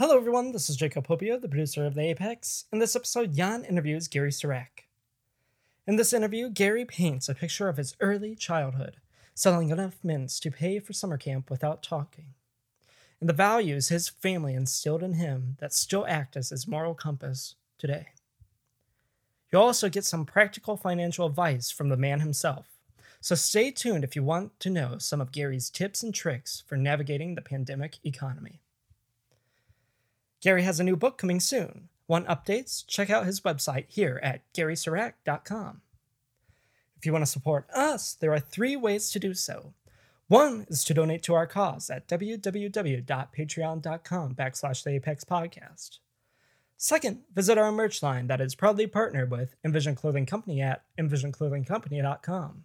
Hello, everyone. This is Jacob Popio, the producer of The Apex. In this episode, Jan interviews Gary Sirak. In this interview, Gary paints a picture of his early childhood, selling enough mints to pay for summer camp without talking, and the values his family instilled in him that still act as his moral compass today. You'll also get some practical financial advice from the man himself, so stay tuned if you want to know some of Gary's tips and tricks for navigating the pandemic economy. Gary has a new book coming soon. Want updates? Check out his website here at garysirak.com. If you want to support us, there are three ways to do so. One is to donate to our cause at www.patreon.com backslash the Apex Podcast. Second, visit our merch line that is proudly partnered with Envision Clothing Company at envisionclothingcompany.com.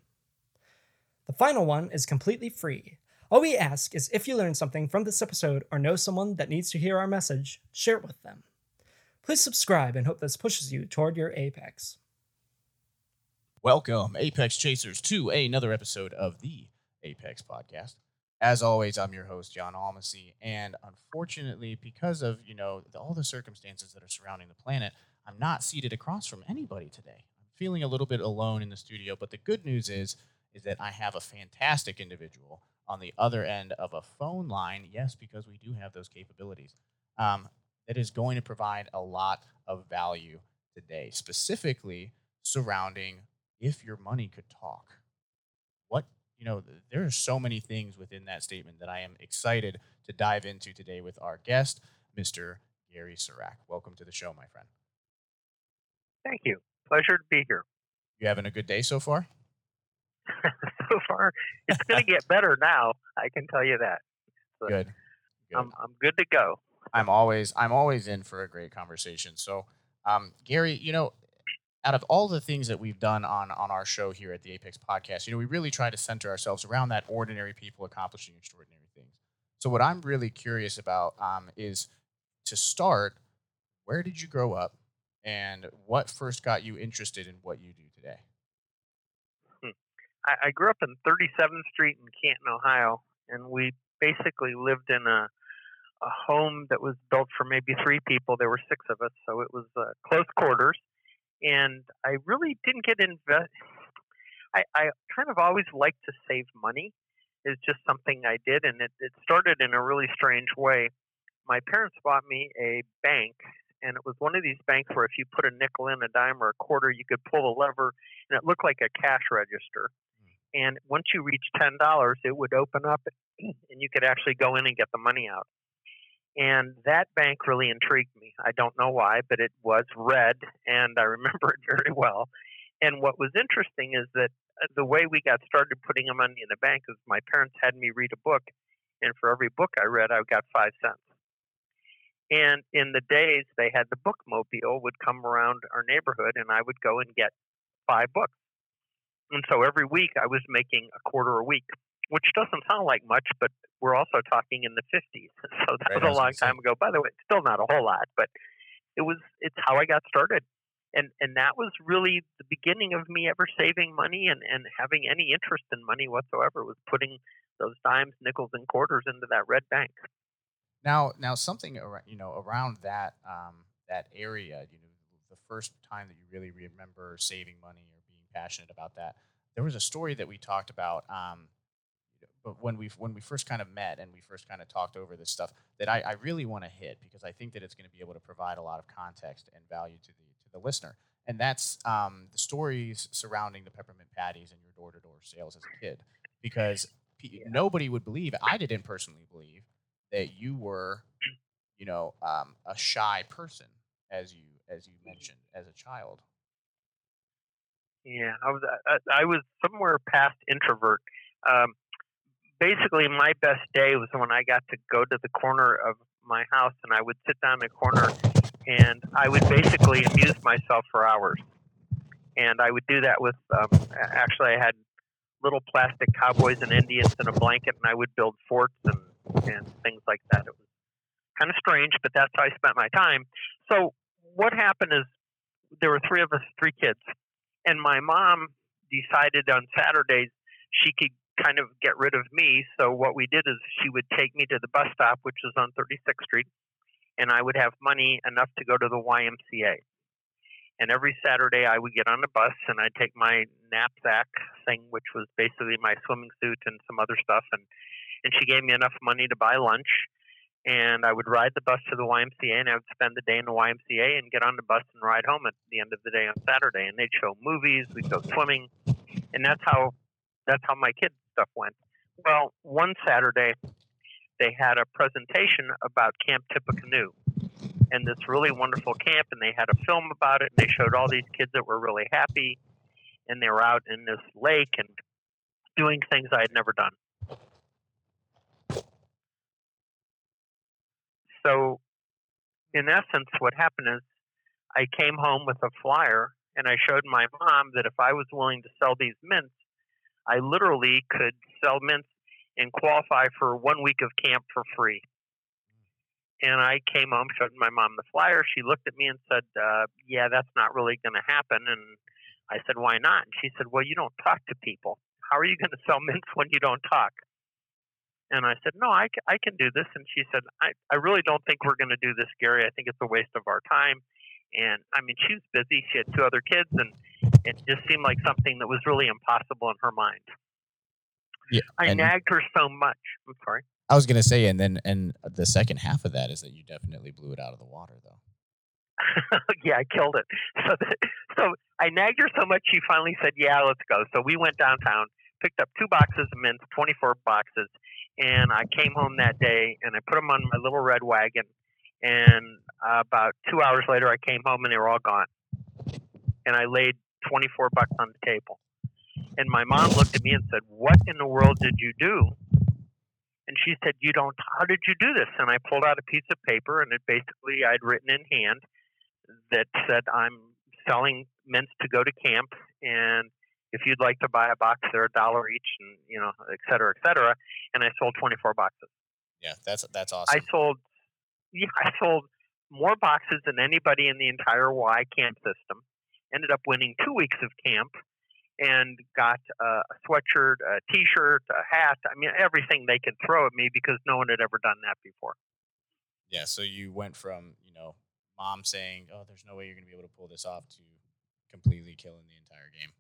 The final one is completely free. All we ask is if you learned something from this episode or know someone that needs to hear our message, share it with them. Please subscribe and hope this pushes you toward your apex. Welcome, Apex Chasers, to another episode of the Apex Podcast. As always, I'm your host, John Almacy, and unfortunately, because of you know all the circumstances that are surrounding the planet, I'm not seated across from anybody today. I'm feeling a little bit alone in the studio, but the good news is is that I have a fantastic individual on the other end of a phone line. Yes, because we do have those capabilities. Um, that is going to provide a lot of value today, specifically surrounding if your money could talk. What, you know, there are so many things within that statement that I am excited to dive into today with our guest, Mr. Gary Sirak. Welcome to the show, my friend. Thank you. Pleasure to be here. You having a good day so far? so far, it's going to get better now. I can tell you that. So good. good. I'm, I'm good to go. I'm always I'm always in for a great conversation. So, um, Gary, you know, out of all the things that we've done on on our show here at the Apex Podcast, you know, we really try to center ourselves around that ordinary people accomplishing extraordinary things. So, what I'm really curious about um, is to start, where did you grow up, and what first got you interested in what you do? I, I grew up in 37th Street in Canton, Ohio, and we basically lived in a a home that was built for maybe three people. There were six of us, so it was uh, close quarters. And I really didn't get invest. I, I kind of always liked to save money. It's just something I did, and it, it started in a really strange way. My parents bought me a bank, and it was one of these banks where if you put a nickel in, a dime, or a quarter, you could pull a lever, and it looked like a cash register and once you reach ten dollars, it would open up, and you could actually go in and get the money out. And that bank really intrigued me. I don't know why, but it was red, and I remember it very well. And what was interesting is that uh, the way we got started putting money in the bank is my parents had me read a book, and for every book I read, I got five cents. And in the days they had the bookmobile would come around our neighborhood, and I would go and get five books. And so every week I was making a quarter a week, which doesn't sound like much, but we're also talking in the 50s. So that right, was a long time ago. By the way, still not a whole lot, but it was it's how I got started. And and that was really the beginning of me ever saving money and, and having any interest in money whatsoever was putting those dimes, nickels, and quarters into that red bank. Now, now something around you know around that um, that area, you know, the first time that you really remember saving money passionate about that. There was a story that we talked about, um, but when we when we first kind of met and we first kind of talked over this stuff, that I, I really want to hit because I think that it's going to be able to provide a lot of context and value to the to the listener. And that's um, the stories surrounding the peppermint patties and your door to door sales as a kid, because yeah. nobody would believe. I didn't personally believe that you were, you know, um, a shy person as you as you mentioned as a child. Yeah, I was I, I was somewhere past introvert. Um, basically, my best day was when I got to go to the corner of my house and I would sit down in a corner and I would basically amuse myself for hours. And I would do that with um, actually I had little plastic cowboys and Indians in a blanket, and I would build forts and and things like that. It was kind of strange, but that's how I spent my time. So what happened is there were three of us, three kids, and my mom decided on Saturdays she could kind of get rid of me. So what we did is she would take me to the bus stop, which was on 36th Street, and I would have money enough to go to the YMCA. And every Saturday, I would get on the bus and I'd take my knapsack thing, which was basically my swimming suit and some other stuff, and and she gave me enough money to buy lunch. And I would ride the bus to the YMCA, and I would spend the day in the YMCA and get on the bus and ride home at the end of the day on Saturday. And they'd show movies, we'd go swimming, and that's how that's how my kids stuff went. Well, one Saturday, they had a presentation about Camp Tippecanoe and this really wonderful camp, and they had a film about it. And they showed all these kids that were really happy, and they were out in this lake and doing things I had never done. So, in essence, what happened is I came home with a flyer and I showed my mom that if I was willing to sell these mints, I literally could sell mints and qualify for one week of camp for free. And I came home, showed my mom the flyer. She looked at me and said, uh, "Yeah, that's not really going to happen." And I said, "Why not?" And she said, "Well, you don't talk to people. How are you going to sell mints when you don't talk?" And I said, "No, I, I can do this." And she said, "I, I really don't think we're going to do this, Gary. I think it's a waste of our time." And I mean, she was busy. She had two other kids, and it just seemed like something that was really impossible in her mind. Yeah, I nagged her so much. I'm sorry. I was gonna say, and then and the second half of that is that you definitely blew it out of the water, though. yeah, I killed it. So, the, so I nagged her so much, she finally said, "Yeah, let's go." So we went downtown, picked up two boxes of mints, twenty-four boxes, and I came home that day and I put them on my little red wagon. And uh, about two hours later, I came home and they were all gone. And I laid twenty-four bucks on the table. And my mom looked at me and said, "What in the world did you do?" And she said, "You don't. How did you do this?" And I pulled out a piece of paper, and it basically I'd written in hand that said, "I'm selling mints to go to camp, and if you'd like to buy a box, they're a dollar each, and you know, et cetera, et cetera." And I sold 24 boxes. Yeah, that's that's awesome. I sold, yeah, I sold more boxes than anybody in the entire Y camp system. Ended up winning two weeks of camp, and got a sweatshirt, a T-shirt, a hat. I mean, everything they could throw at me because no one had ever done that before. yeah, so you went from you know mom saying, "Oh, there's no way you're gonna be able to pull this off," to completely killing the entire game.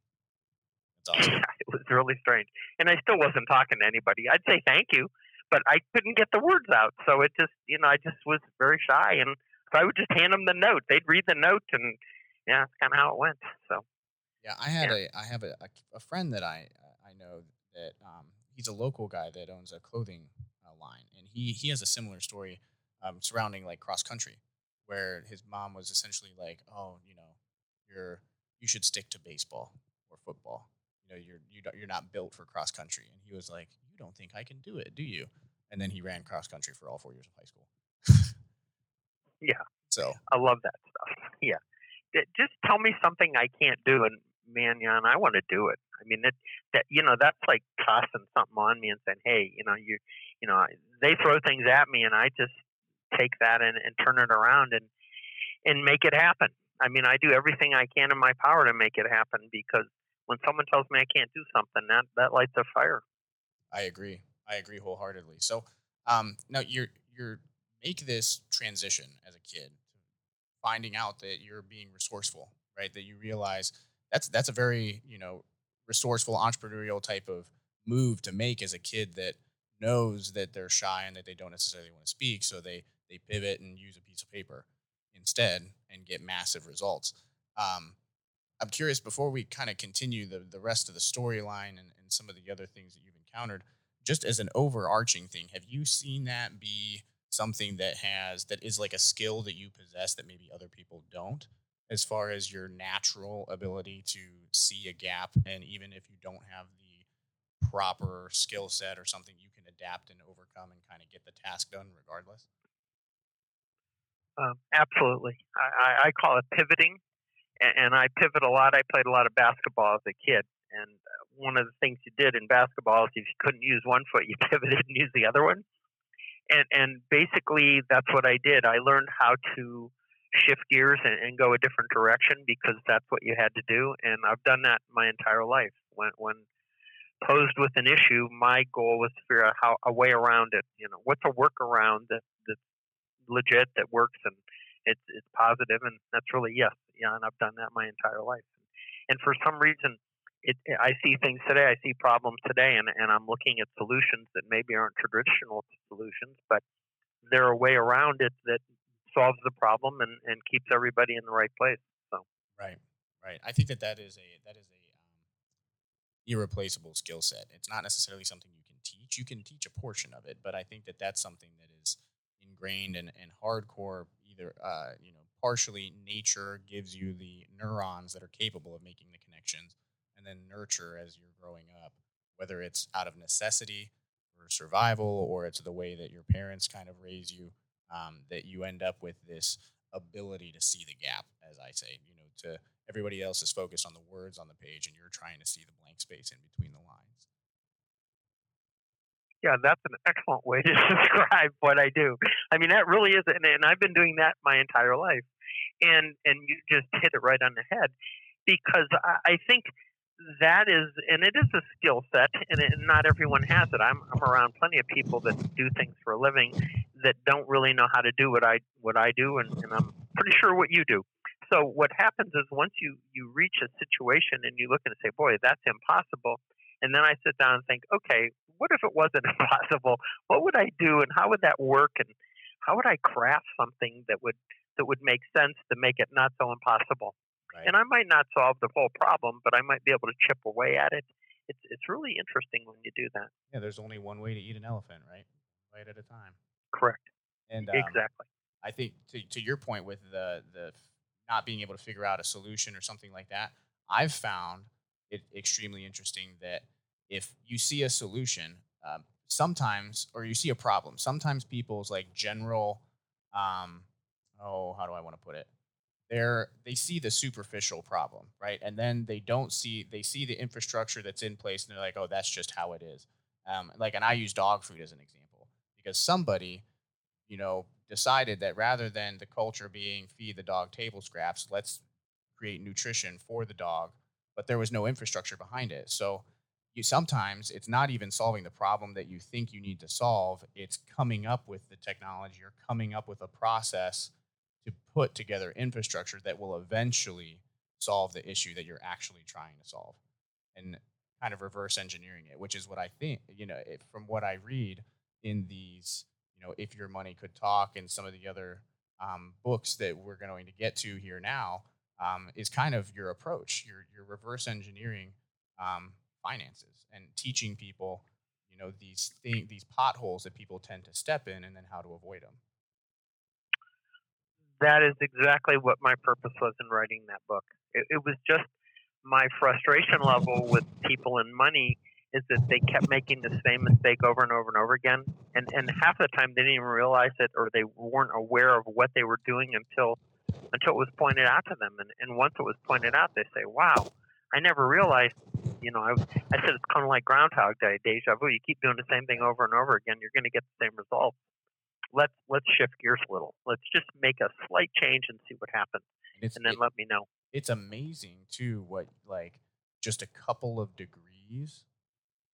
Awesome. it was really strange. And I still wasn't talking to anybody. I'd say thank you, but I couldn't get the words out. So it just, you know, I just was very shy. And so I would just hand them the note. They'd read the note, and yeah, that's kind of how it went. So Yeah, I had a I have a, a, a friend that I I know that um, he's a local guy that owns a clothing uh, line, and he he has a similar story um, surrounding like cross country, where his mom was essentially like, oh, you know, you're you should stick to baseball or football. You know, you're you don't, you're not built for cross country, and he was like, you don't think I can do it, do you? And then he ran cross country for all four years of high school. Yeah. So I love that stuff. Yeah. Just tell me something I can't do, and man, yeah, and I want to do it. I mean, that that you know, that's like tossing something on me and saying, hey, you know, you you know, they throw things at me, and I just take that and, and turn it around and and make it happen. I mean, I do everything I can in my power to make it happen because when someone tells me I can't do something, that that lights a fire. I agree. I agree wholeheartedly. So, um, now you're you're make this transition as a kid, finding out that you're being resourceful, right? That you realize that's that's a very you know resourceful entrepreneurial type of move to make as a kid that knows that they're shy and that they don't necessarily want to speak, so they they pivot and use a piece of paper instead and get massive results. Um, I'm curious before we kind of continue the the rest of the storyline and, and some of the other things that you've encountered, just as an overarching thing, have you seen that be something that has that is like a skill that you possess that maybe other people don't? As far as your natural ability to see a gap, and even if you don't have the proper skill set or something, you can adapt and overcome and kind of get the task done regardless. Um, absolutely. I, I, I call it pivoting, and, I pivot a lot. I played a lot of basketball as a kid, and one of the things you did in basketball is if you couldn't use one foot, you pivoted and used the other one. And and basically, that's what I did. I learned how to shift gears and, and go a different direction because that's what you had to do. And I've done that my entire life. When when posed with an issue, my goal was to figure out how a way around it. You know, what's a workaround that that legit, that works, and it's it's positive, and that's really yes, yeah, and I've done that my entire life. And for some reason, it, I see things today, I see problems today, and, and I'm looking at solutions that maybe aren't traditional solutions, but they're a way around it that solves the problem and, and keeps everybody in the right place. So right, right. I think that that is a that is a um, irreplaceable skill set. It's not necessarily something you can teach. You can teach a portion of it, but I think that that's something that is ingrained and, and hardcore. Either uh, you know, partially nature gives you the neurons that are capable of making the connections and then nurture as you're growing up, whether it's out of necessity or survival or it's the way that your parents kind of raise you, um, that you end up with this ability to see the gap, as I say, you know, to everybody else is focused on the words on the page and you're trying to see the blank space in between the lines. Yeah, that's an excellent way to describe what I do. I mean, that really is, and, and I've been doing that my entire life. And and you just hit it right on the head because I, I think that is, and it is a skill set, and it, not everyone has it. I'm, I'm around plenty of people that do things for a living that don't really know how to do what I what I do, and, and I'm pretty sure what you do. So what happens is once you you reach a situation and you look and say, "Boy, that's impossible," and then I sit down and think, "Okay, what if it wasn't impossible? What would I do, and how would that work, and how would I craft something that would that would make sense to make it not so impossible?" Right. And I might not solve the whole problem, but I might be able to chip away at it. It's it's really interesting when you do that. Yeah, there's only one way to eat an elephant, right? Bite at a time. Correct. And um, exactly. I think to to your point with the the not being able to figure out a solution or something like that, I've found it extremely interesting that if you see a solution, um, sometimes or you see a problem, sometimes people's like general, um, oh, how do I want to put it? they're they see the superficial problem right? And then they don't see they see the infrastructure that's in place and they're like oh that's just how it is. Um, like and i use dog food as an example because somebody you know decided that rather than the culture being feed the dog table scraps let's create nutrition for the dog but there was no infrastructure behind it. So you sometimes it's not even solving the problem that you think you need to solve it's coming up with the technology or coming up with a process to put together infrastructure that will eventually solve the issue that you're actually trying to solve and kind of reverse engineering it which is what i think you know it, from what i read in these you know if your money could talk and some of the other um, books that we're going to get to here now um, is kind of your approach you're, you're reverse engineering um, finances and teaching people you know these thing, these potholes that people tend to step in and then how to avoid them that is exactly what my purpose was in writing that book. It, it was just my frustration level with people and money is that they kept making the same mistake over and over and over again, and and half the time they didn't even realize it or they weren't aware of what they were doing until until it was pointed out to them. And and once it was pointed out, they say, "Wow, I never realized." You know, I I said it's kind of like Groundhog Day, deja vu. You keep doing the same thing over and over again, you're going to get the same results let's let's shift gears a little. Let's just make a slight change and see what happens, and, and then it, let me know. It's amazing too what like just a couple of degrees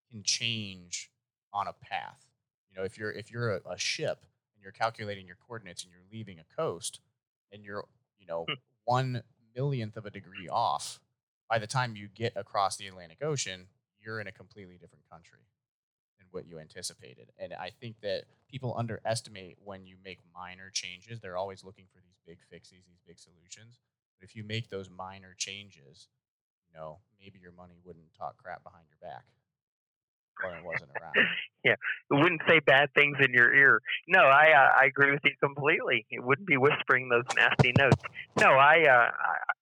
can change on a path. You know, if you're if you're a, a ship and you're calculating your coordinates and you're leaving a coast and you're you know hmm. one millionth of a degree off, by the time you get across the Atlantic Ocean, you're in a completely different country than what you anticipated. And I think that people underestimate when you make minor changes. They're always looking for these big fixes, these big solutions. But if you make those minor changes, you know, maybe your money wouldn't talk crap behind your back it wasn't around. yeah, it wouldn't say bad things in your ear. No, I uh, I agree with you completely. It wouldn't be whispering those nasty notes. No, I uh,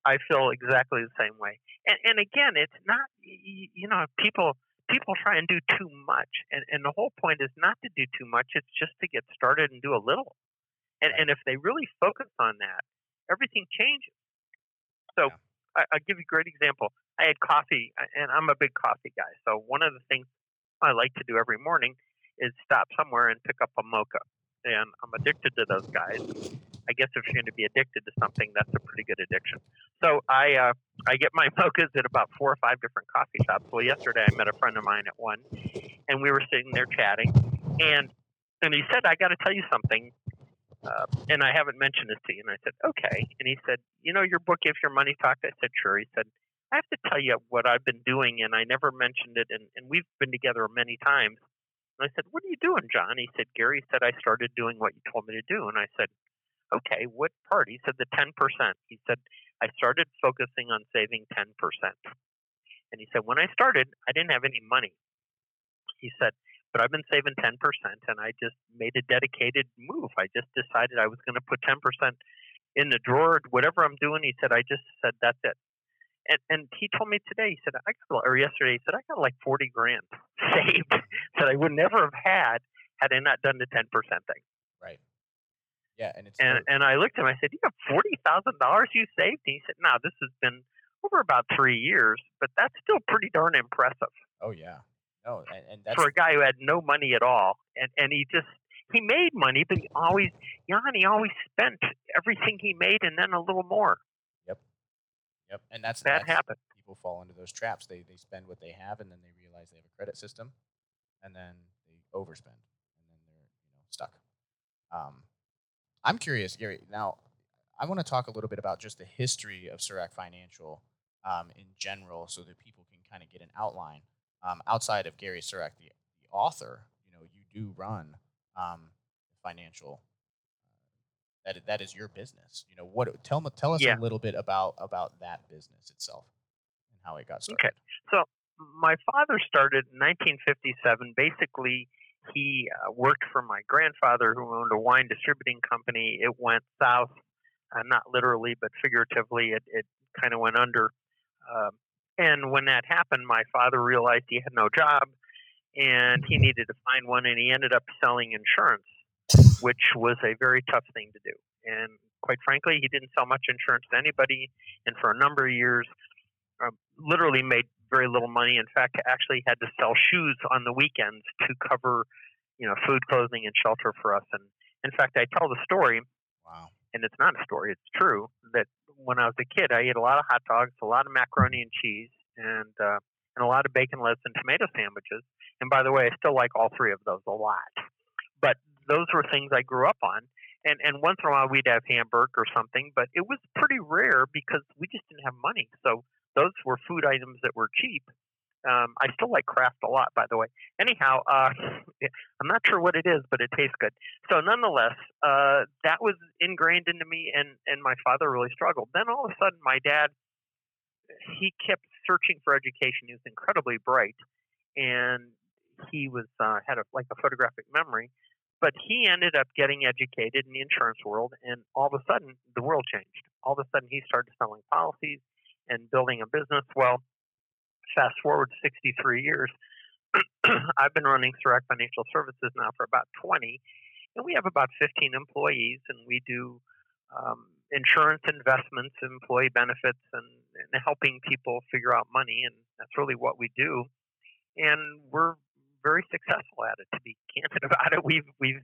I, I feel exactly the same way. And and again, it's not you know people people try and do too much. And, and the whole point is not to do too much, it's just to get started and do a little. And, right. and if they really focus on that, everything changes. So yeah. I, I'll give you a great example. I had coffee, and I'm a big coffee guy. So one of the things I like to do every morning is stop somewhere and pick up a mocha. And I'm addicted to those guys. I guess if you're going to be addicted to something, that's a pretty good addiction. So I uh, I get my mochas at about four or five different coffee shops. Well, yesterday I met a friend of mine at one, and we were sitting there chatting, and and he said, "I got to tell you something. uh, and I haven't mentioned this to you. And I said, okay. And he said, you know, your book, If Your Money Talks. I said, sure. He said, I have to tell you what I've been doing, and I never mentioned it. And, and we've been together many times. And I said, what are you doing, John? He said, Gary said I started doing what you told me to do. And I said, okay, what part? He said, the 10%. He said, I started focusing on saving 10%. And he said, when I started, I didn't have any money. He said, but I've been saving 10%, and I just made a dedicated move. I just decided I was going to put 10% in the drawer, whatever I'm doing. He said, I just said, that's it. And, and he told me today, he said, I got, or yesterday, he said, I got like 40 grand saved that I would never have had had I not done the 10% thing. Right. Yeah. And it's, And, and I looked at him, I said, You have $40,000 you saved? And he said, No, this has been over about three years, but that's still pretty darn impressive oh, yeah. No, and, and that's, for a guy who had no money at all. And, and he just, he made money, but he always, Jan, he always spent everything he made and then a little more. Yep. And that's, That happened. people fall into those traps. They, they spend what they have and then they realize they have a credit system and then they overspend and then they're, you know, stuck. Um, I'm curious, Gary. Now, I want to talk a little bit about just the history of Sirak Financial um, in general, so that people can kind of get an outline. Um, outside of Gary Sirak, the, the author, you know, you do run um, financial. That that is your business. You know what? Tell tell us Yeah. a little bit about about that business itself and how it got started. Okay. So my father started in 1957. Basically, he uh, worked for my grandfather, who owned a wine distributing company. It went south, uh, not literally, but figuratively. It, it kind of went under. Um, and when that happened, my father realized he had no job, and he needed to find one. And he ended up selling insurance, which was a very tough thing to do. And quite frankly, he didn't sell much insurance to anybody. And for a number of years, uh, literally made very little money. In fact, actually had to sell shoes on the weekends to cover, you know, food, clothing, and shelter for us. And in fact, I tell the story, Wow. and it's not a story; it's true. That when I was a kid, I ate a lot of hot dogs, a lot of macaroni and cheese, and uh, and a lot of bacon, lettuce, and tomato sandwiches. And by the way, I still like all three of those a lot. But those were things I grew up on. And and once in a while we'd have hamburger or something, but it was pretty rare because we just didn't have money. So those were food items that were cheap. Um, I still like Kraft a lot, by the way. Anyhow, uh, I'm not sure what it is, but it tastes good. So nonetheless, uh, that was ingrained into me, and and my father really struggled. Then all of a sudden, my dad, he kept searching for education. He was incredibly bright, and he was uh, had a, like a photographic memory. But he ended up getting educated in the insurance world, and all of a sudden, the world changed. All of a sudden, he started selling policies and building a business. Well, fast forward 63 years, I've been running Sirak Financial Services now for about 20, and we have about 15 employees, and we do um, insurance investments, employee benefits, and, and helping people figure out money, and that's really what we do. And we're very successful at it. To be candid about it, we've we've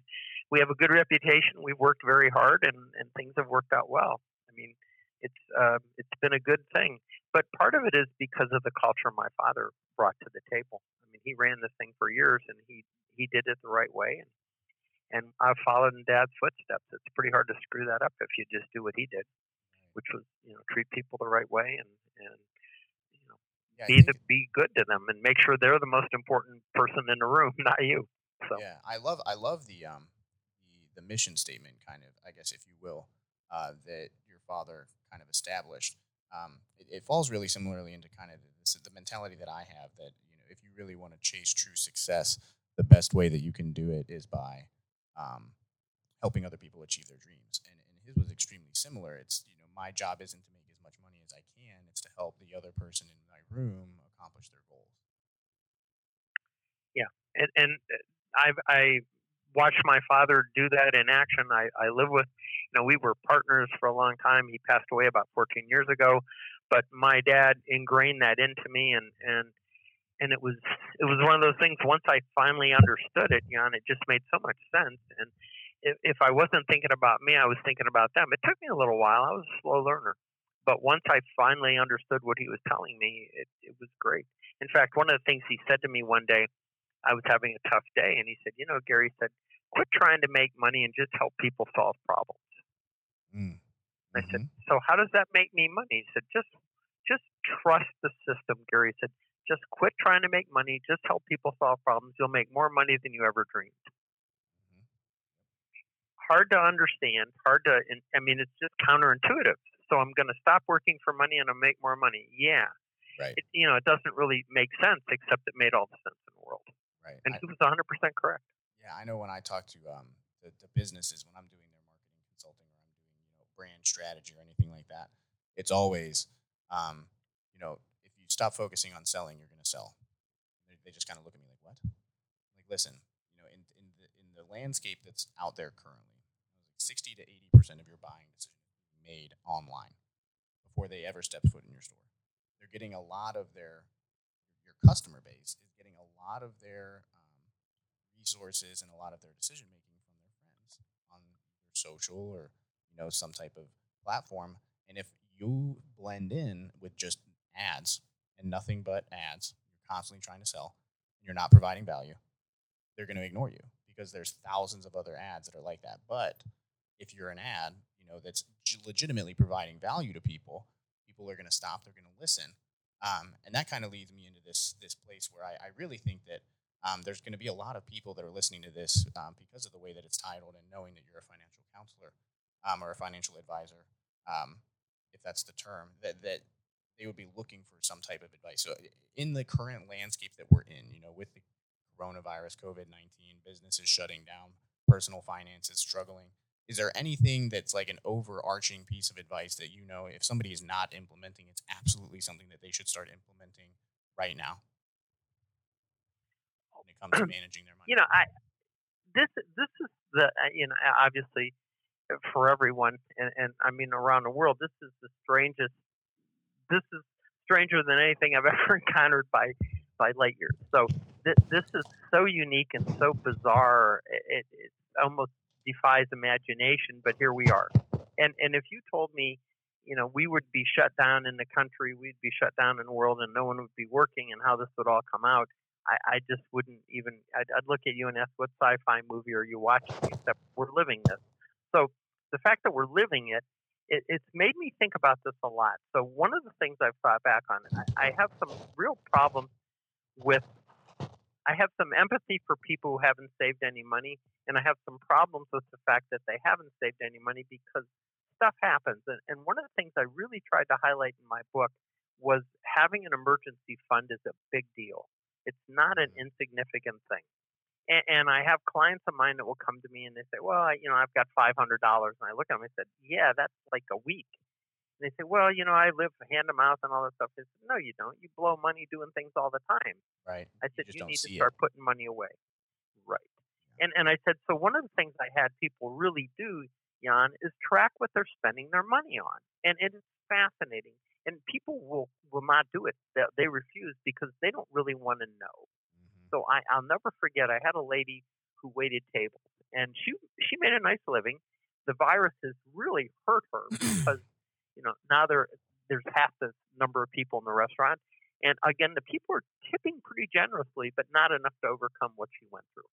we have a good reputation. We've worked very hard, and and things have worked out well. I mean, it's uh, it's been a good thing. But part of it is because of the culture my father brought to the table. I mean, he ran this thing for years, and he he did it the right way, and and I've followed in Dad's footsteps. It's pretty hard to screw that up if you just do what he did, which was you know treat people the right way and and Yeah, be the, be good to them and make sure they're the most important person in the room, not you. So Yeah, I love I love the um the the mission statement kind of I guess if you will uh, that your father kind of established. Um, it, it falls really similarly into kind of this, the mentality that I have that you know if you really want to chase true success, the best way that you can do it is by um, helping other people achieve their dreams. And, and his was extremely similar. It's you know my job isn't to make as much money as I can; it's to help the other person in room accomplish their goals. Yeah, and and uh, I I watched my father do that in action. I I live with, you know, we were partners for a long time. He passed away about 14 years ago, but my dad ingrained that into me, and and and it was it was one of those things. Once I finally understood it, Jan, it just made so much sense. And if I wasn't thinking about me, I was thinking about them. It took me a little while. I was a slow learner, but once I finally understood what he was telling me, it it was great. In fact, one of the things he said to me one day I was having a tough day, and he said, "You know, Gary said, quit trying to make money and just help people solve problems. Mm. I said, Mhm. so how does that make me money? He said, just just trust the system, Gary said. Just quit trying to make money. Just help people solve problems. You'll make more money than you ever dreamed. Mhm. Hard to understand. Hard to. I mean, it's just counterintuitive. So I'm going to stop working for money and I'll make more money. Yeah. Right. It, you know, it doesn't really make sense, except it made all the sense in the world. Right. And I- he was 100% correct. Yeah, I know when I talk to um, the, the businesses when I'm doing their marketing consulting or I'm doing you know brand strategy or anything like that, it's always um, you know if you stop focusing on selling, you're going to sell. They, they just kind of look at me like what? Like listen, you know in in the in the landscape that's out there currently, sixty to eighty percent of your buying decisions is made online before they ever step foot in your store. They're getting a lot of their your customer base is getting a lot of their um, resources and a lot of their decision making from their friends on social or you know some type of platform. And if you blend in with just ads and nothing but ads, you're constantly trying to sell, and you're not providing value, they're going to ignore you because there's thousands of other ads that are like that. But if you're an ad, you know that's legitimately providing value to people, people are going to stop. They're going to listen, um, and that kind of leads me into this this place where I, I really think that um, there's going to be a lot of people that are listening to this um, because of the way that it's titled and knowing that you're a financial counselor um, or a financial advisor, um, if that's the term, that, that they would be looking for some type of advice. So, in the current landscape that we're in, you know, with the coronavirus, COVID 19, businesses shutting down, personal finances struggling, is there anything that's like an overarching piece of advice that you know if somebody is not implementing, it's absolutely something that they should start implementing right now? When it comes to managing their money. You know, I this this is the uh, you know obviously uh, for everyone and, and I mean around the world this is the strangest this is stranger than anything I've ever encountered by by light years. So th- this is so unique and so bizarre. It, it almost defies imagination, but here we are. And and if you told me, you know, we would be shut down in the country, we'd be shut down in the world, and no one would be working, and how this would all come out, I, I just wouldn't even. I'd, I'd look at you and ask, "What sci-fi movie are you watching?" Except we're living this. So the fact that we're living it, it, it's made me think about this a lot. So one of the things I've thought back on, I, I have some real problems with. I have some empathy for people who haven't saved any money, and I have some problems with the fact that they haven't saved any money because stuff happens. And, and one of the things I really tried to highlight in my book was having an emergency fund is a big deal. It's not an mm-hmm. insignificant thing. And, and I have clients of mine that will come to me and they say, "Well, I, you know, I've got five hundred dollars," and I look at them and I said, "Yeah, that's like a week." And they say, "Well, you know, I live hand to mouth and all that stuff." I said, "No, you don't. You blow money doing things all the time." right? I said, you, don't need to see it. start putting money away. Right. And and I said, so one of the things I had people really do, Jan, is track what they're spending their money on, and it is fascinating. And people will will not do it. They, they refuse because they don't really want to know. Mhm. So I, I'll never forget. I had a lady who waited tables, and she she made a nice living. The virus has really hurt her because you know now there there's half the number of people in the restaurant, and again the people are tipping pretty generously, but not enough to overcome what she went through.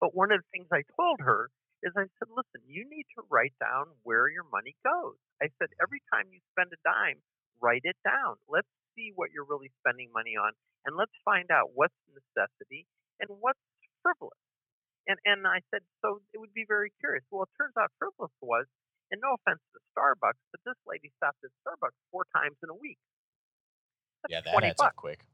But one of the things I told her is I said, listen, you need to write down where your money goes. I said, every time you spend a dime, write it down. Let's see what you're really spending money on, and let's find out what's necessity and what's frivolous. And and I said, so it would be very curious. Well, it turns out frivolous was, and no offense to Starbucks, but this lady stopped at Starbucks four times in a week. That's Yeah, that adds bucks, up quick.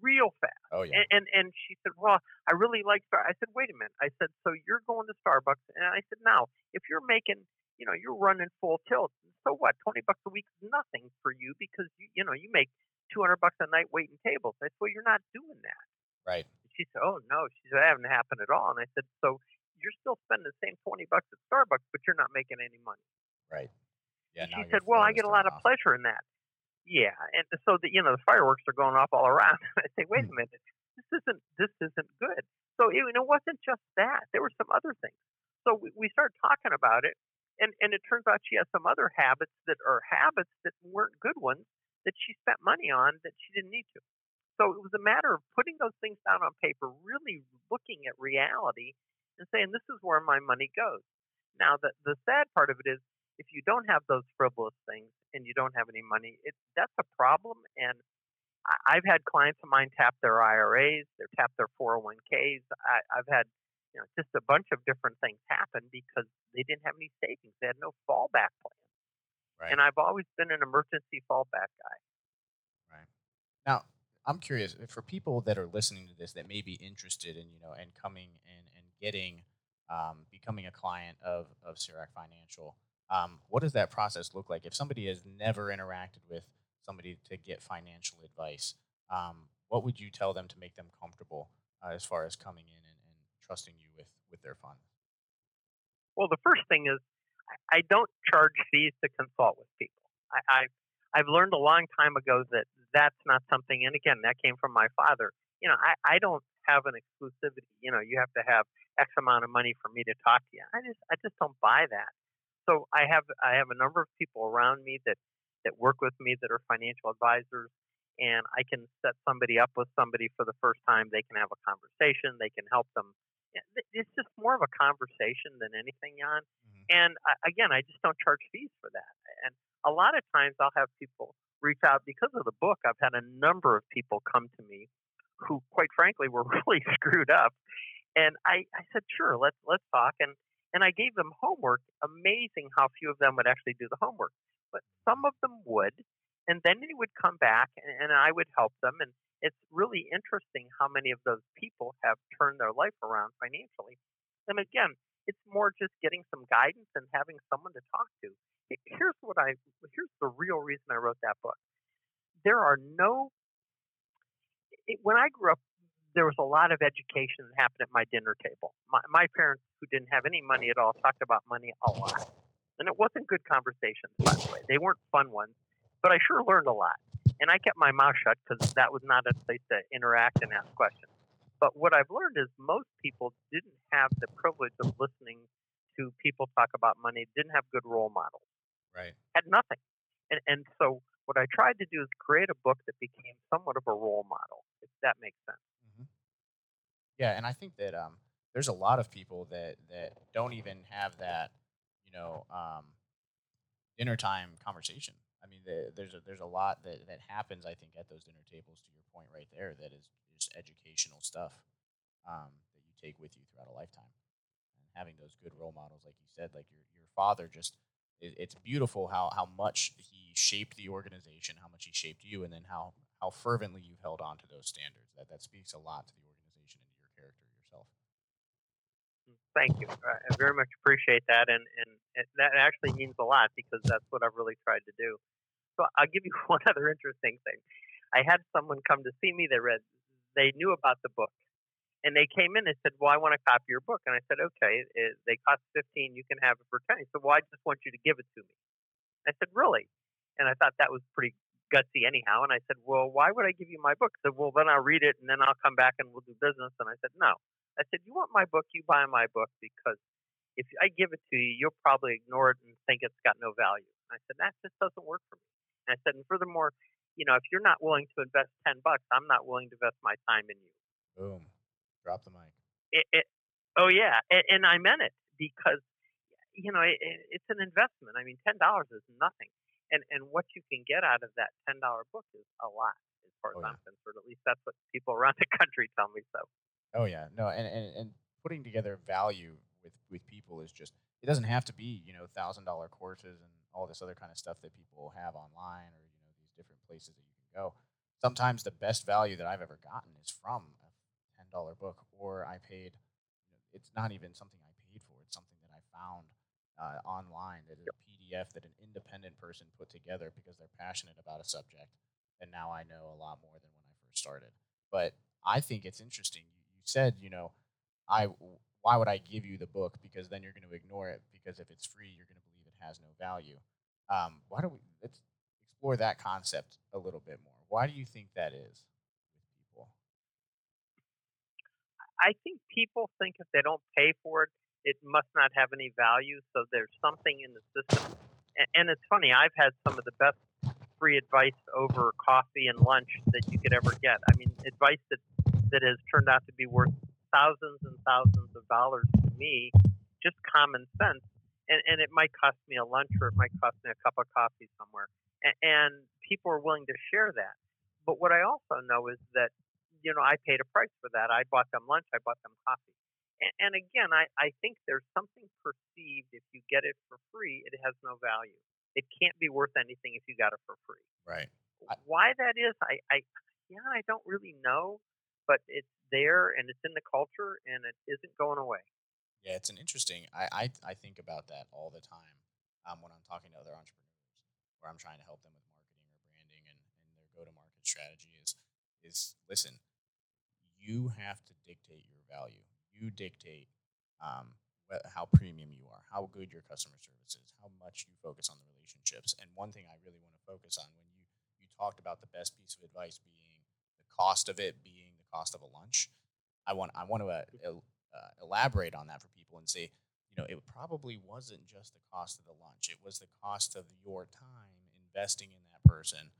real fast. Oh yeah. And, and and she said, "Well, I really like Star." I said, "Wait a minute." I said, "So you're going to Starbucks?" And I said, "Now, if you're making, you know, you're running full tilt, so what? Twenty bucks a week is nothing for you because you, you know, you make two hundred bucks a night waiting tables." I said, "Well, you're not doing that." right. She said, "Oh no," she said, "That haven't happened at all." And I said, "So you're still spending the same twenty bucks at Starbucks, but you're not making any money." Right. Yeah. And she said, "Well, I get a lot of pleasure in that." Yeah, and so the you know the fireworks are going off all around. I say, "Wait a minute, this isn't this isn't good." So it, it wasn't just that; there were some other things. So we, we started talking about it, and and it turns out she has some other habits that are habits that weren't good ones that she spent money on that she didn't need to. so it was a matter of putting those things down on paper, really looking at reality and saying, this is where my money goes. Now, the, the sad part of it is if you don't have those frivolous things and you don't have any money, it, that's a problem. And I, I've had clients of mine tap their IRAs, they tap their 401ks. I, I've had you know just a bunch of different things happen because they didn't have any savings. They had no fallback plan. Right. And I've always been an emergency fallback guy. Right. Now, I'm curious for people that are listening to this that may be interested in, you know, and coming and, and getting, um, becoming a client of, of Sirak Financial. Um, what does that process look like? If somebody has never interacted with somebody to get financial advice, um, what would you tell them to make them comfortable uh, as far as coming in and, and trusting you with, with their funds? Well, the first thing is I don't charge fees to consult with people. I, I I've learned a long time ago that that's not something, and again, that came from my father. You know, I, I don't have an exclusivity. You know, you have to have X amount of money for me to talk to you. I just, I just don't buy that. So I have, I have a number of people around me that, that work with me that are financial advisors, and I can set somebody up with somebody for the first time. They can have a conversation. They can help them. It's just more of a conversation than anything, Jan. Mm-hmm. And I, again, I just don't charge fees for that. And a lot of times I'll have people reach out because of the book. I've had a number of people come to me who, quite frankly, were really screwed up, and I, I said, sure, let's let's talk. And and I gave them homework. Amazing how few of them would actually do the homework, but some of them would. And then they would come back, and, and I would help them. And it's really interesting how many of those people have turned their life around financially. And again, it's more just getting some guidance and having someone to talk to here's what I here's the real reason I wrote that book. There are no it, when I grew up, there was a lot of education that happened at my dinner table. My, my parents, who didn't have any money at all, talked about money a lot, and it wasn't good conversations. By the way, they weren't fun ones, but I sure learned a lot. And I kept my mouth shut because that was not a place to interact and ask questions. But what I've learned is most people didn't have the privilege of listening to people talk about money, didn't have good role models. Right. Had nothing. And, and so what I tried to do is create a book that became somewhat of a role model, if that makes sense. Yeah, and I think that um, there's a lot of people that, that don't even have that, you know, um, dinner time conversation. I mean, the, there's a, there's a lot that, that happens, I think, at those dinner tables. To your point, right there, that is just educational stuff um, that you take with you throughout a lifetime. And having those good role models, like you said, like your your father just it, it's beautiful how how much he shaped the organization, how much he shaped you, and then how how fervently you've held on to those standards. That that speaks a lot to the organization and to your character yourself. Mm, thank you. Uh, I very much appreciate that, and and that actually means a lot because that's what I've really tried to do. So I'll give you one other interesting thing. I had someone come to see me. They read, they knew about the book, and they came in and said, "Well, I want to copy your book." And I said, "Okay, it, they cost fifteen. You can have it for 10. He said, "Well, I just want you to give it to me." I said, "Really?" And I thought that was pretty gutsy, anyhow. And I said, "Well, why would I give you my book?" Said, "Well, then I'll read it, and then I'll come back and we'll do business." And I said, "No." I said, "You want my book? You buy my book because if I give it to you, you'll probably ignore it and think it's got no value." And I said, "That just doesn't work for me." And I said, "And furthermore." You know, if you're not willing to invest ten bucks, I'm not willing to invest my time in you. Boom. Drop the mic. It, it, oh yeah, and, and, I meant it because you know it, it's an investment. I mean, ten dollars is nothing, and and what you can get out of that ten dollar book is a lot, as far oh, as oh, I'm concerned. At least that's what people around the country tell me. So. Oh yeah, no, and and, and putting together value with with people is just it doesn't have to be you know thousand dollar courses and all this other kind of stuff that people have online or you know these different places that you can go. Sometimes the best value that I've ever gotten is from a ten dollar book, or I paid. You know, it's not even something I paid for. It's something that I found uh, online that is a PDF that an independent person put together because they're passionate about a subject. And now I know a lot more than when I first started. But I think it's interesting. You, said, you know, I why would I give you the book? Because then you're going to ignore it. Because if it's free, you're going to believe it has no value. Um, why don't we let's explore that concept a little bit more? Why do you think that is? I think people think if they don't pay for it, it must not have any value. So there's something in the system. And, and it's funny, I've had some of the best free advice over coffee and lunch that you could ever get. I mean, advice that that has turned out to be worth thousands and thousands of dollars to me, just common sense. And, and it might cost me a lunch or it might cost me a cup of coffee somewhere. And, and people are willing to share that. But what I also know is that, you know, I paid a price for that. I bought them lunch, I bought them coffee. And, and again, I, I think there's something perceived if you get it for free, it has no value. It can't be worth anything if you got it for free. Right. Why that is, I, I yeah, I don't really know but it's there and it's in the culture and it isn't going away. Yeah, it's an interesting. I I, I think about that all the time um, when I'm talking to other entrepreneurs, where I'm trying to help them with marketing or branding and, and their go to market strategy is is listen, you have to dictate your value. You dictate um, how premium you are, how good your customer service is, how much you focus on the relationships. And one thing I really want to focus on when you you talked about the best piece of advice being the cost of it being cost of a lunch. I want I want to uh, uh, elaborate on that for people and say, you know, it probably wasn't just the cost of the lunch. It was the cost of your time investing in that person,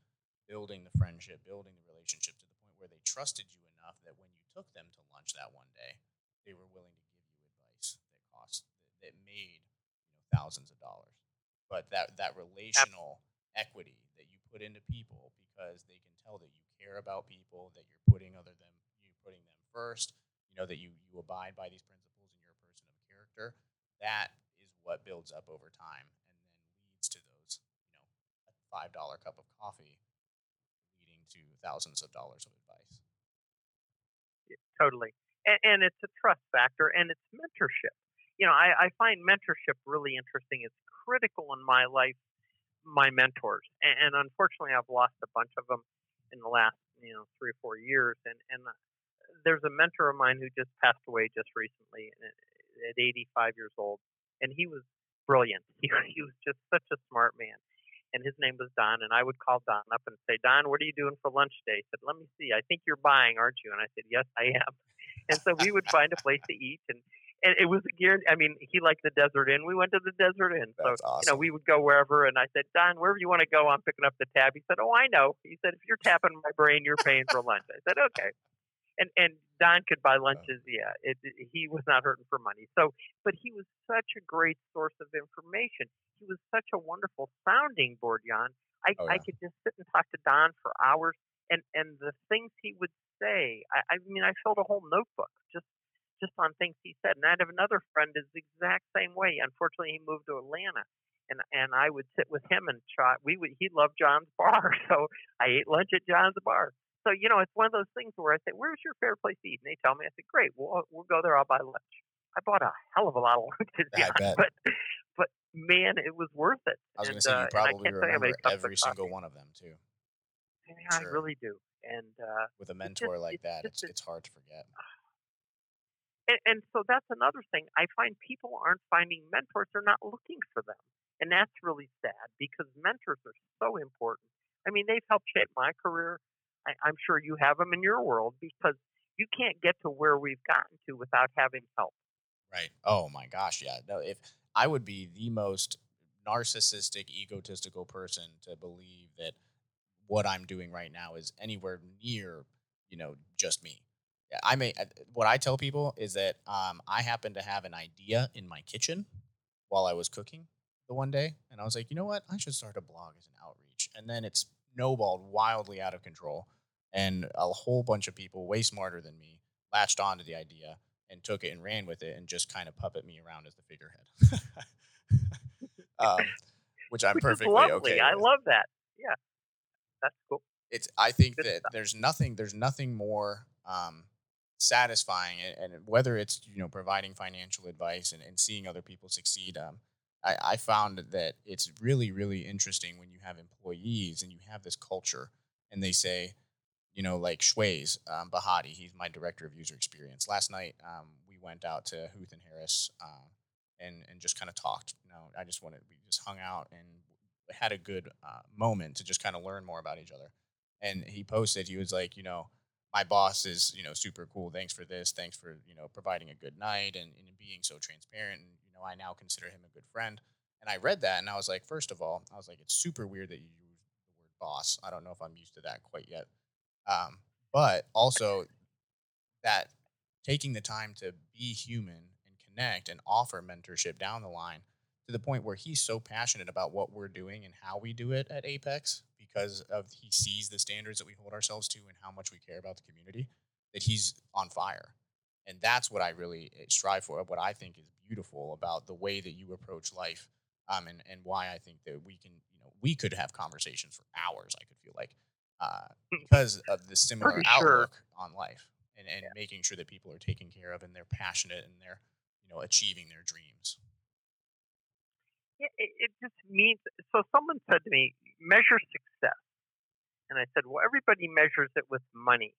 building the friendship, building the relationship to the point where they trusted you enough that when you took them to lunch that one day, they were willing to give you advice that cost that made you know thousands of dollars. But that that relational equity that you put into people because they can tell that you care about people, that you're putting other them putting them first, you know, that you, you abide by these principles and you're a person of character, that is what builds up over time and then leads to those, you know, a $5 cup of coffee leading to thousands of dollars of advice. Yeah, totally. And, and, it's a trust factor and it's mentorship. You know, I, I find mentorship really interesting. It's critical in my life, my mentors. And, and unfortunately, I've lost a bunch of them in the last, you know, three or four years. And, and there's a mentor of mine who just passed away just recently at 85 years old, and he was brilliant. He, he was just such a smart man. And his name was Don, and I would call Don up and say, Don, what are you doing for lunch today? He said, Let me see. I think you're buying, aren't you? And I said, Yes, I am. And so we would find a place to eat, and and it was a guarantee. I mean, he liked the Desert Inn. We went to the Desert Inn. That's so awesome. you know, we would go wherever. And I said, Don, wherever you want to go, I'm picking up the tab. He said, Oh, I know. He said, If you're tapping my brain, you're paying for lunch. I said, Okay and and Don could buy lunches. Yeah, it, it, he was not hurting for money. So, but he was such a great source of information. He was such a wonderful sounding board, Jan. I oh, yeah. I could just sit and talk to Don for hours, and and the things he would say. I, I mean, I filled a whole notebook just just on things he said. And I have another friend is the exact same way. Unfortunately, he moved to Atlanta. And, and I would sit with him and try. We would. He loved John's bar, so I ate lunch at John's bar so you know, it's one of those things where I say, "Where's your fair place to eat?" And they tell me. I said, "Great, we'll we'll go there. I'll buy lunch." I bought a hell of a lot of lunches, yeah, but but man, it was worth it. I was going to say you uh, probably remember every single one of them too. Yeah, sure. I really do. And uh, with a mentor just, like it's that, it's, it's hard to forget. And, and so that's another thing. I find people aren't finding mentors; they're not looking for them, and that's really sad because mentors are so important. I mean, they've helped shape my career. I, I'm sure you have them in your world because you can't get to where we've gotten to without having help. Right. Oh my gosh, yeah. No, if I would be the most narcissistic, egotistical person to believe that what I'm doing right now is anywhere near, you know, just me. I may. Uh, what I tell people is that um, I happened to have an idea in my kitchen while I was cooking the one day, and I was like, you know what, I should start a blog as an outreach, and then it's snowballed wildly out of control. And a whole bunch of people, way smarter than me, latched onto the idea and took it and ran with it and just kind of puppet me around as the figurehead. um, which I'm which perfectly okay. With. I love that. Yeah, that's cool. It's. I think Good that stuff. there's nothing. There's nothing more um, satisfying, and, and, whether it's you know providing financial advice and, and seeing other people succeed. Um, I, I found that it's really, really interesting when you have employees and you have this culture and they say, you know, like Shways um, Bahati, he's my director of user experience. Last night, um, we went out to Huth and Harris um, and, and just kind of talked. You know, I just wanted, we just hung out and had a good uh, moment to just kind of learn more about each other. And he posted, he was like, you know, my boss is, you know, super cool. Thanks for this. Thanks for, you know, providing a good night and, and being so transparent. And, know, I now consider him a good friend. And I read that and I was like, first of all, I was like, it's super weird that you use the word boss. I don't know if I'm used to that quite yet. Um, but also that taking the time to be human and connect and offer mentorship down the line to the point where he's so passionate about what we're doing and how we do it at Apex because of he sees the standards that we hold ourselves to and how much we care about the community that he's on fire. And that's what I really eh, strive for, what I think is beautiful about the way that you approach life um, and, and why I think that we can, you know, we could have conversations for hours, I could feel like, uh, because of the similar Pretty outlook on life and, and Yeah. making sure that people are taken care of and they're passionate and they're, you know, achieving their dreams. Yeah, it, it just means so. Someone said to me, "Measure success," and I said, "Well, everybody measures it with money."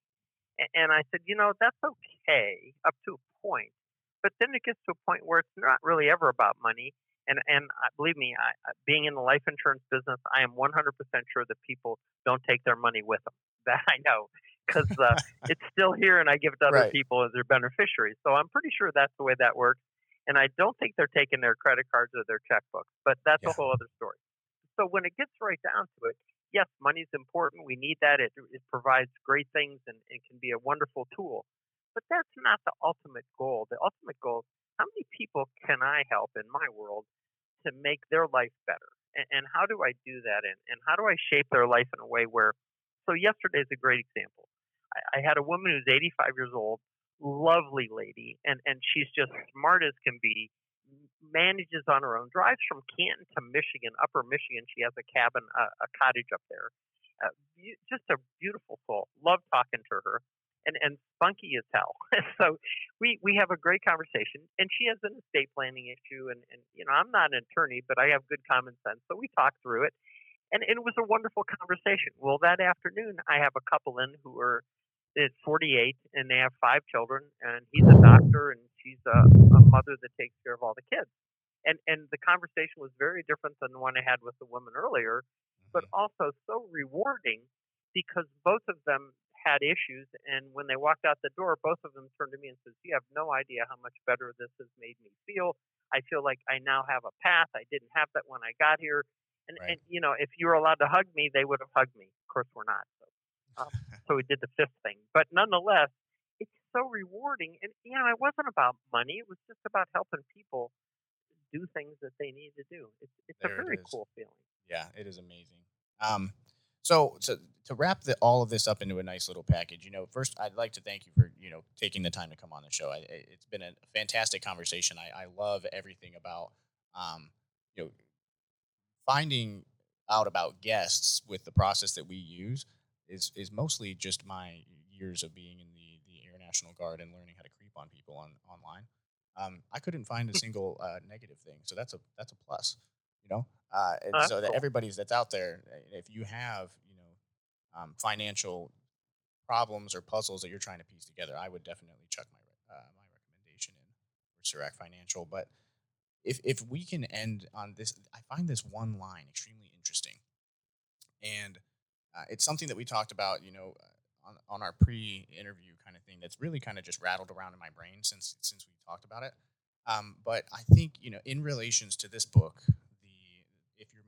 And I said, "You know, that's okay up to a point, but then it gets to a point where it's not really ever about money." And and uh, believe me, I, being in the life insurance business, I am 100% sure that people don't take their money with them. That I know because uh, it's still here, and I give it to other Right. people as their beneficiaries. So I'm pretty sure that's the way that works and I don't think they're taking their credit cards or their checkbooks, but that's Yeah. a whole other story. So when it gets right down to it, yes, money's important. We need that. It, it provides great things and it can be a wonderful tool. But that's not the ultimate goal. The ultimate goal how many people can I help in my world to make their life better? And, and how do I do that? And, and how do I shape their life in a way where, so yesterday is a great example. I, I had a woman who's 85 years old lovely lady, and and she's just smart as can be. Manages on her own. Drives from Canton to Michigan, Upper Michigan. She has a cabin, a, a cottage up there. Uh, just a beautiful soul. Love talking to her, and and funky as hell. so we we have a great conversation, and she has an estate planning issue, and and you know I'm not an attorney, but I have good common sense, so we talked through it, and, and it was a wonderful conversation. Well, that afternoon I have a couple in who are it's 48 and they have five children and he's a doctor and she's a, a mother that takes care of all the kids and and the conversation was very different than the one i had with the woman earlier but Mhm. also so rewarding because both of them had issues and when they walked out the door both of them turned to me and says you have no idea how much better this has made me feel i feel like i now have a path i didn't have that when i got here and, Right. and you know if you were allowed to hug me they would have hugged me of course we're not so um, so we did the fifth thing. But nonetheless, it's so rewarding. And you know, it wasn't about money. It was just about helping people do things that they need to do. It's it's There a very is. cool feeling. Yeah, it is amazing. Um, so to to wrap the, all of this up into a nice little package, you know, first I'd like to thank you for you know taking the time to come on the show. I, I- it's been a fantastic conversation. I, I love everything about um, you know finding out about guests with the process that we use is is mostly just my years of being in the the Air National Guard and learning how to creep on people on online. Um, I couldn't find a single uh, negative thing, so that's a that's a plus. You know, uh, and Oh, so that cool. everybody's that's out there, uh, if you have you know um, financial problems or puzzles that you're trying to piece together, I would definitely chuck my uh, my recommendation in for Sirak Financial. But if if we can end on this, I find this one line extremely interesting, and uh, it's something that we talked about, you know, uh, on on our pre-interview kind of thing. That's really kind of just rattled around in my brain since since we talked about it. Um, but I think you know, in relations to this book, the if your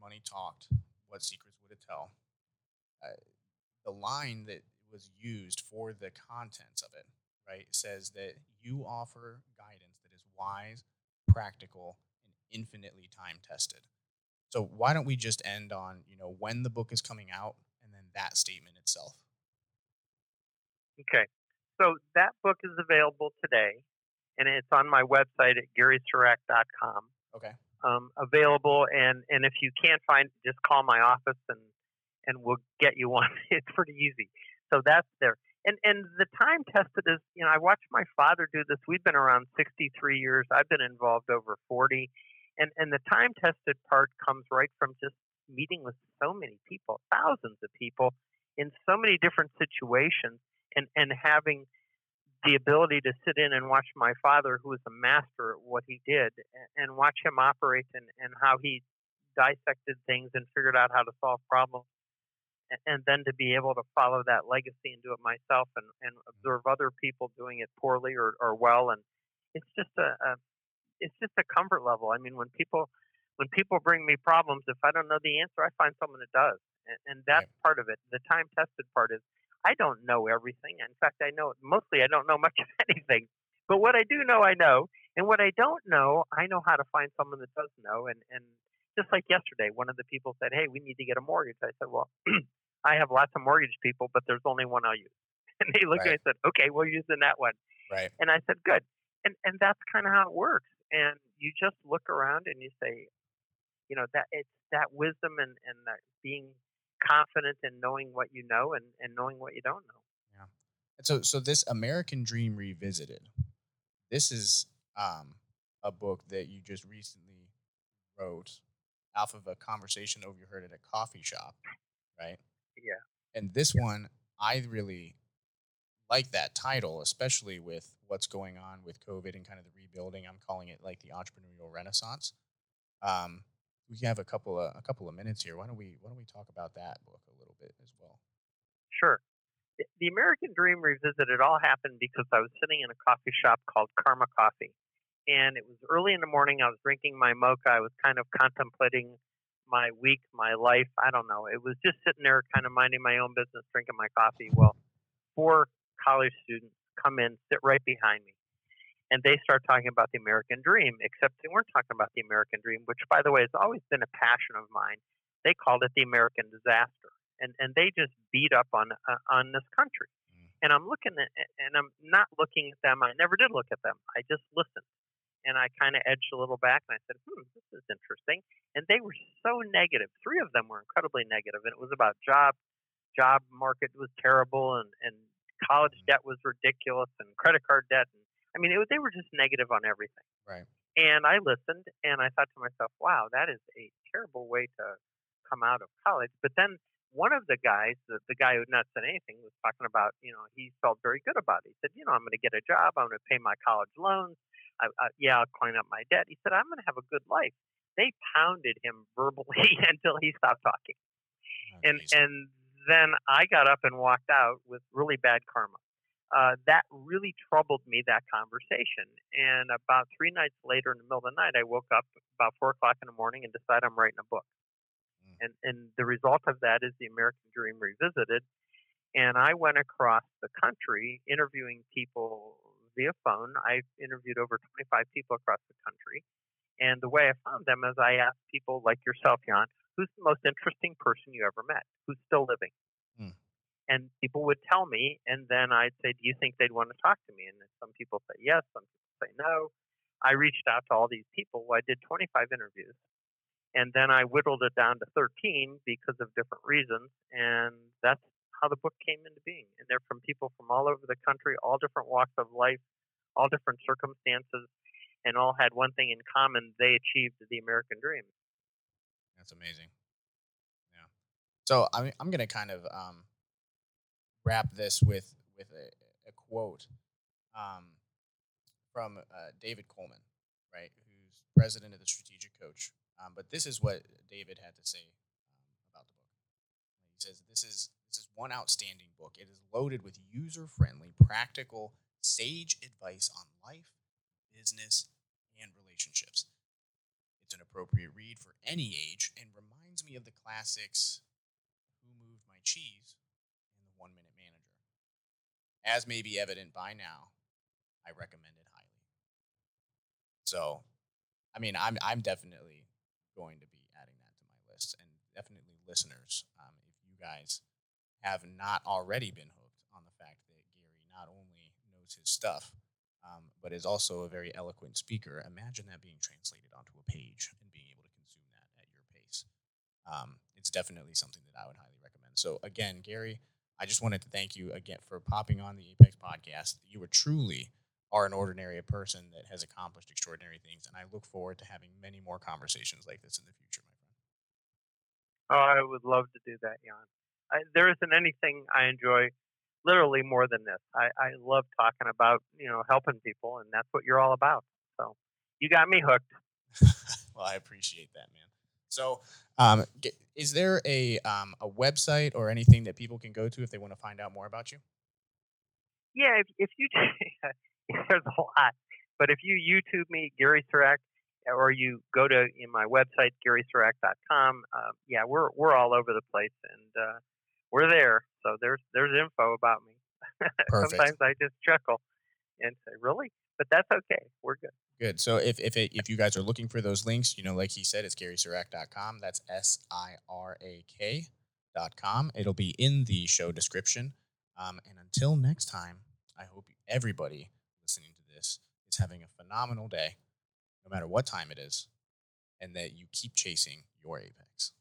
money talked, what secrets would it tell? Uh, the line that was used for the contents of it, right, says that you offer guidance that is wise, practical, and infinitely time tested. So why don't we just end on you know when the book is coming out and then that statement itself? Okay. So that book is available today, and it's on my website at garysirak.com. Okay. Um, available, and, and if you can't find, just call my office and and we'll get you one. it's pretty easy. So that's there. And and the time tested is, you know, I watched my father do this. We've been around 63 years. I've been involved over 40, and and the time tested part comes right from just meeting with so many people, thousands of people, in so many different situations, and and having the ability to sit in and watch my father, who was a master at what he did, and watch him operate and, and how he dissected things and figured out how to solve problems. And then to be able to follow that legacy and do it myself and, and observe other people doing it poorly or, or well. And it's just a, a, it's just a comfort level. I mean, when people, when people bring me problems, if I don't know the answer, I find someone that does. and, and that's right. part of it. The time tested part is I don't know everything. In fact, I know mostly I don't know much of anything. But what I do know, I know, and what I don't know, I know how to find someone that does know. And and just like yesterday, one of the people said, "Hey, we need to get a mortgage." I said, "Well, I have lots of mortgage people, but there's only one I'll use." And they looked right. at me and said, "Okay, we'll use in that one." Right. And I said, "Good." And and that's kind of how it works. And you just look around and you say, you know, that it's that wisdom and and that being confident in knowing what you know and, and knowing what you don't know. Yeah. So so this American Dream Revisited, this is um, a book that you just recently wrote off of a conversation overheard at a coffee shop, right? Yeah. And this yeah. one, I really like that title, especially with what's going on with COVID and kind of the rebuilding. I'm calling it like the entrepreneurial renaissance. Um, we have a couple of a couple of minutes here. Why don't we why don't we talk about that book a little bit as well? Sure. The American Dream Revisited all happened because I was sitting in a coffee shop called Karma Coffee. And it was early in the morning. I was drinking my mocha. I was kind of contemplating my week, my life. I don't know. It was just sitting there, kind of minding my own business, drinking my coffee. Well, four college students come in, sit right behind me and they start talking about the American dream, except they weren't talking about the American dream, which, by the way, has always been a passion of mine. They called it the American disaster, and and they just beat up on uh, on this country. Mm. And I'm looking at, and I'm not looking at them. I never did look at them. I just listened, and I kind of edged a little back, and I said, "Hmm, this is interesting." And they were so negative. Three of them were incredibly negative, and it was about job job market was terrible, and and college mm. debt was ridiculous, and credit card debt, and I mean, it, they were just negative on everything. Right. And I listened, and I thought to myself, "Wow, that is a terrible way to come out of college." But then one of the guys, the, the guy who had not said anything, was talking about, you know, he felt very good about it. He said, "You know, I'm going to get a job. I'm going to pay my college loans. I, I, yeah, I'll clean up my debt." He said, "I'm going to have a good life." They pounded him verbally until he stopped talking, and and then I got up and walked out with really bad karma uh, that really troubled me, that conversation. And about three nights later, in the middle of the night, I woke up about four o'clock in the morning and decided I'm writing a book. Mm. And, and the result of that is The American Dream Revisited. And I went across the country interviewing people via phone. I interviewed over 25 people across the country. And the way I found them is I asked people like yourself, Jan, who's the most interesting person you ever met? Who's still living? Mm and people would tell me, and then I'd say, "Do you think they'd want to talk to me?" And some people say yes, some people say no. I reached out to all these people. I did 25 interviews, and then I whittled it down to 13 because of different reasons, and that's how the book came into being. And they're from people from all over the country, all different walks of life, all different circumstances, and all had one thing in common: they achieved the American dream. That's amazing. Yeah. So I'm I'm gonna kind of um, wrap this with with a, a quote um, from uh, David Coleman, right, who's president of the Strategic Coach. Um, but this is what David had to say um, about the book. He says this is this is one outstanding book. It is loaded with user friendly, practical, sage advice on life, business, and relationships. It's an appropriate read for any age and reminds me of the classics Who Moved My Cheese as may be evident by now, I recommend it highly. So, I mean, I'm I'm definitely going to be adding that to my list, and definitely listeners, um, if you guys have not already been hooked on the fact that Gary not only knows his stuff, um, but is also a very eloquent speaker. Imagine that being translated onto a page and being able to consume that at your pace. Um, it's definitely something that I would highly recommend. So again, Gary I just wanted to thank you again for popping on the Apex podcast. You are truly are an ordinary person that has accomplished extraordinary things, and I look forward to having many more conversations like this in the future, my friend. Oh, I would love to do that, Jan. I, there isn't anything I enjoy literally more than this. I, I love talking about you know helping people, and that's what you're all about. So you got me hooked. well, I appreciate that, man. So, um, is there a um, a website or anything that people can go to if they want to find out more about you? Yeah, if, if you there's a lot, but if you YouTube me, Gary Sirak, or you go to in my website garysirak.com. Uh, yeah, we're we're all over the place, and uh, we're there. So there's there's info about me. Sometimes I just chuckle and say, "Really?" But that's okay. We're good. Good. So if if it, if you guys are looking for those links, you know, like he said, it's GarySirak.com. That's S I R A K dot com. It'll be in the show description. Um, and until next time, I hope everybody listening to this is having a phenomenal day, no matter what time it is, and that you keep chasing your apex.